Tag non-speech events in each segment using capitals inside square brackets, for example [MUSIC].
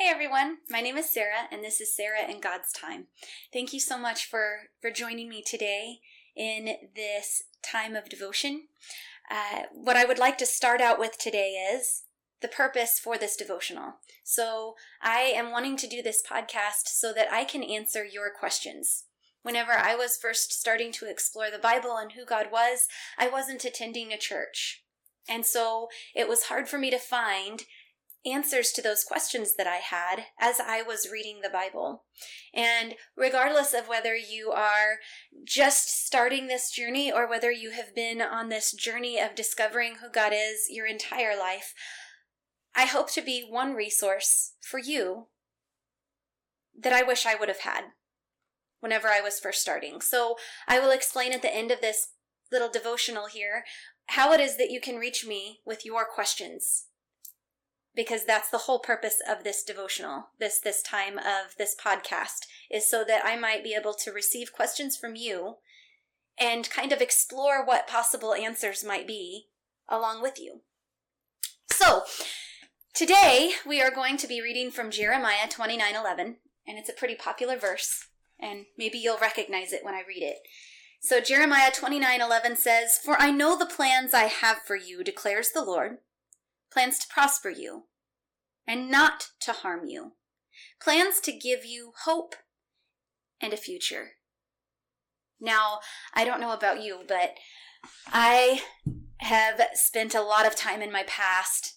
Hey everyone, my name is Sarah and this is Sarah in God's Time. Thank you so much for for joining me today in this time of devotion. Uh, what I would like to start out with today is the purpose for this devotional. So, I am wanting to do this podcast so that I can answer your questions. Whenever I was first starting to explore the Bible and who God was, I wasn't attending a church. And so it was hard for me to find answers to those questions that I had as I was reading the Bible. And regardless of whether you are just starting this journey or whether you have been on this journey of discovering who God is your entire life, I hope to be one resource for you that I wish I would have had whenever I was first starting. So I will explain at the end of this little devotional here how it is that you can reach me with your questions because that's the whole purpose of this devotional this this time of this podcast is so that i might be able to receive questions from you and kind of explore what possible answers might be along with you. So today we are going to be reading from jeremiah 29 11 and it's a pretty popular verse and maybe you'll recognize it when i read it. So jeremiah 29 11 says for i know the plans i have for you declares the lord plans to prosper you and not to harm you, plans to give you hope and a future. Now, I don't know about you, but I have spent a lot of time in my past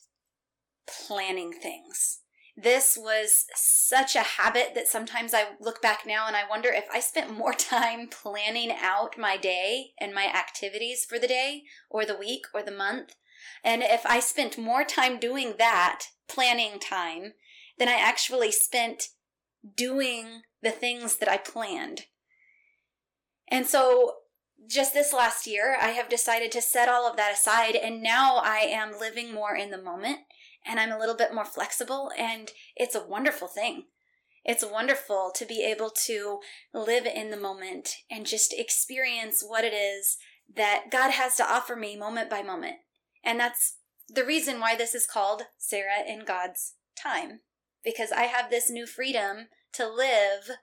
planning things. This was such a habit that sometimes I look back now and I wonder if I spent more [LAUGHS] time planning out my day and my activities for the day or the week or the month and if I spent more time doing that, planning time, than I actually spent doing the things that I planned. And so just this last year, I have decided to set all of that aside, and now I am living more in the moment and I'm a little bit more flexible, and it's a wonderful thing. It's wonderful to be able to live in the moment and just experience what it is that God has to offer me moment by moment. And that's the reason why this is called Sarah in God's time, because I have this new freedom to live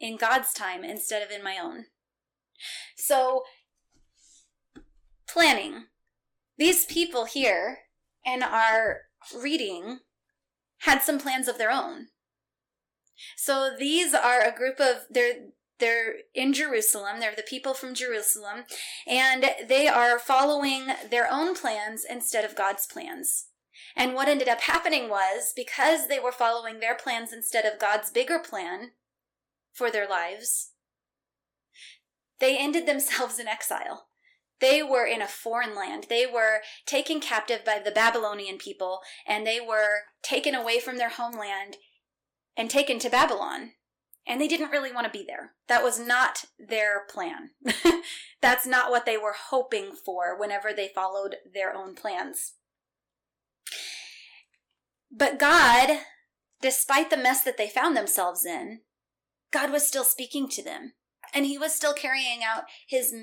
in God's time instead of in my own. So, planning. These people here and our reading had some plans of their own. So these are a group of they're they're in Jerusalem. They're the people from Jerusalem. And they are following their own plans instead of God's plans. And what ended up happening was because they were following their plans instead of God's bigger plan for their lives, they ended themselves in exile. They were in a foreign land. They were taken captive by the Babylonian people and they were taken away from their homeland and taken to Babylon and they didn't really want to be there. That was not their plan. [LAUGHS] That's not what they were hoping for whenever they followed their own plans. But God, despite the mess that they found themselves in, God was still speaking to them. And he was still carrying out his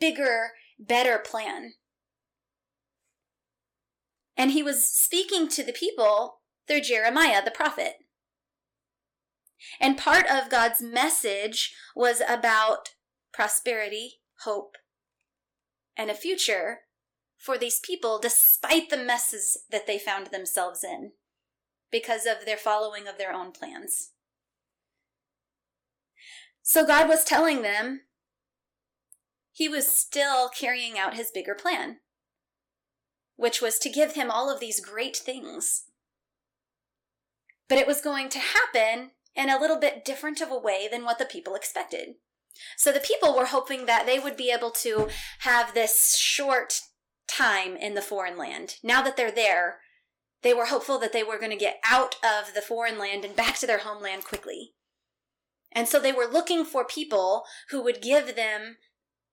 bigger, better plan. And he was speaking to the people through Jeremiah the prophet. And part of God's message was about prosperity, hope, and a future for these people despite the messes that they found themselves in because of their following of their own plans. So God was telling them he was still carrying out his bigger plan, which was to give him all of these great things. But it was going to happen in a little bit different of a way than what the people expected. So the people were hoping that they would be able to have this short time in the foreign land. Now that they're there, they were hopeful that they were going to get out of the foreign land and back to their homeland quickly. And so they were looking for people who would give them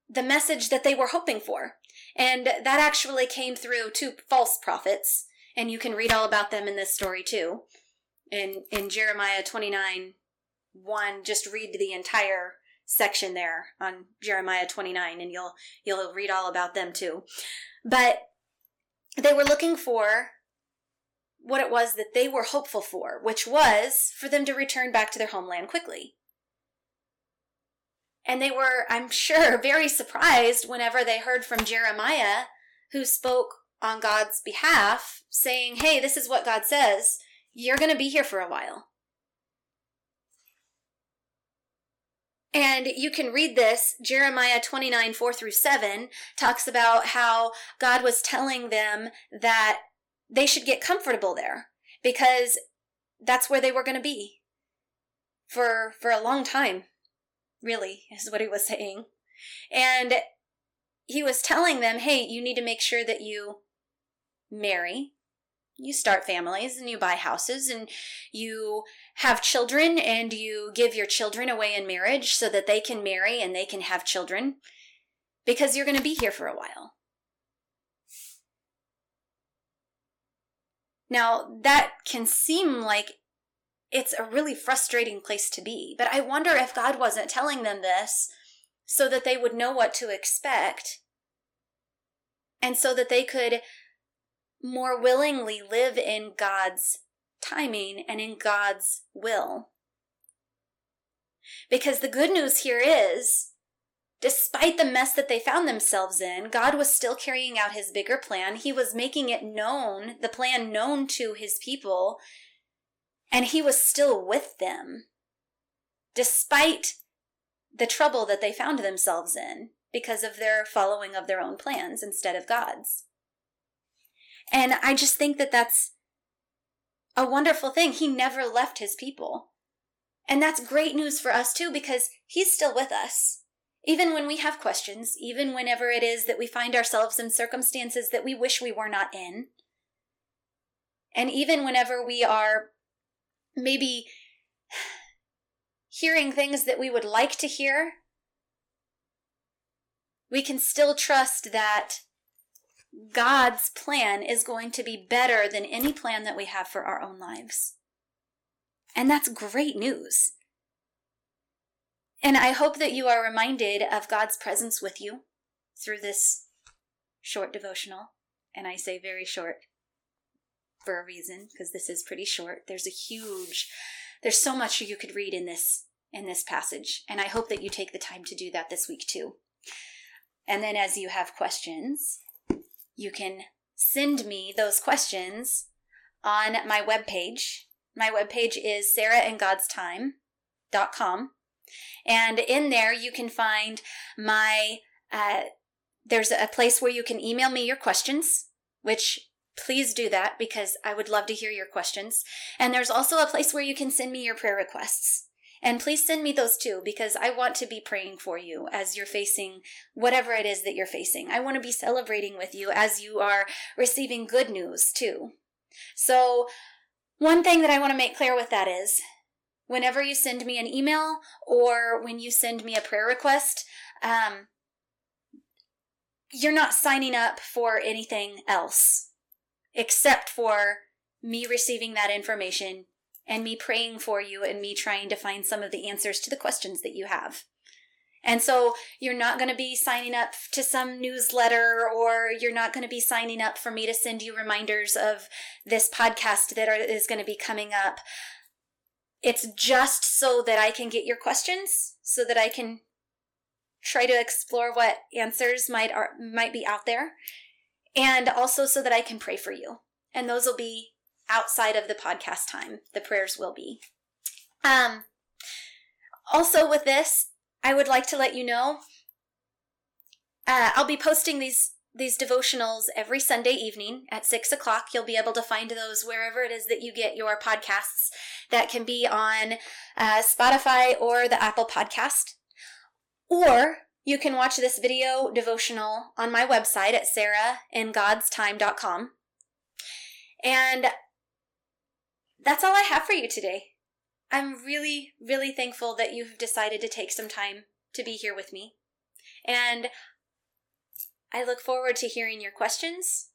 the message that they were hoping for. And that actually came through two false prophets. And you can read all about them in this story too in in Jeremiah 29 1 just read the entire section there on Jeremiah 29 and you'll you'll read all about them too. But they were looking for what it was that they were hopeful for, which was for them to return back to their homeland quickly. And they were, I'm sure, [LAUGHS] very surprised whenever they heard from Jeremiah, who spoke on God's behalf, saying, Hey, this is what God says. You're going to be here for a while. And you can read this. Jeremiah 29, 4 through 7 talks about how God was telling them that they should get comfortable there because that's where they were going to be for, for a long time, really, is what he was saying. And he was telling them, hey, you need to make sure that you marry you start families and you buy houses and you have children and you give your children away in marriage so that they can marry and they can have children because you're going to be here for a while. Now, that can seem like it's a really frustrating place to be, but I wonder if God wasn't telling them this so that they would know what to expect and so that they could more willingly live in God's timing and in God's will. Because the good news here is, despite the mess that they found themselves in, God was still carrying out his bigger plan. He was making it known, the plan known to his people, and he was still with them, despite the trouble that they found themselves in because of their following of their own plans instead of God's. And I just think that that's a wonderful thing. He never left his people. And that's great news for us too, because he's still with us. Even when we have questions, even whenever it is that we find ourselves in circumstances that we wish we were not in. And even whenever we are maybe hearing things that we would like to hear, we can still trust that God's plan is going to be better than any plan that we have for our own lives. And that's great news. And I hope that you are reminded of God's presence with you through this short devotional. And I say very short for a reason because this is pretty short. There's a huge there's so much you could read in this in this passage, and I hope that you take the time to do that this week too. And then as you have questions, you can send me those questions on my webpage. My webpage is sarahingodstime.com. And in there, you can find my, uh, there's a place where you can email me your questions, which please do that because I would love to hear your questions. And there's also a place where you can send me your prayer requests. And please send me those too, because I want to be praying for you as you're facing whatever it is that you're facing. I want to be celebrating with you as you are receiving good news too. So, one thing that I want to make clear with that is whenever you send me an email or when you send me a prayer request, um, you're not signing up for anything else except for me receiving that information and me praying for you and me trying to find some of the answers to the questions that you have. And so you're not going to be signing up to some newsletter or you're not going to be signing up for me to send you reminders of this podcast that are, is going to be coming up. It's just so that I can get your questions so that I can try to explore what answers might are, might be out there and also so that I can pray for you. And those will be outside of the podcast time. The prayers will be. Um, also, with this, I would like to let you know uh, I'll be posting these these devotionals every Sunday evening at six o'clock. You'll be able to find those wherever it is that you get your podcasts. That can be on uh, Spotify or the Apple Podcast, or you can watch this video devotional on my website at sarahingodstime.com. And that's all I have for you today. I'm really, really thankful that you've decided to take some time to be here with me. And I look forward to hearing your questions.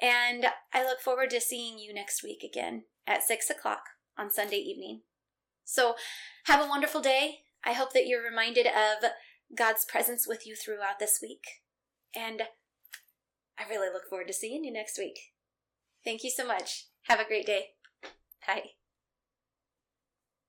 And I look forward to seeing you next week again at 6 o'clock on Sunday evening. So have a wonderful day. I hope that you're reminded of God's presence with you throughout this week. And I really look forward to seeing you next week. Thank you so much. Have a great day. Bye.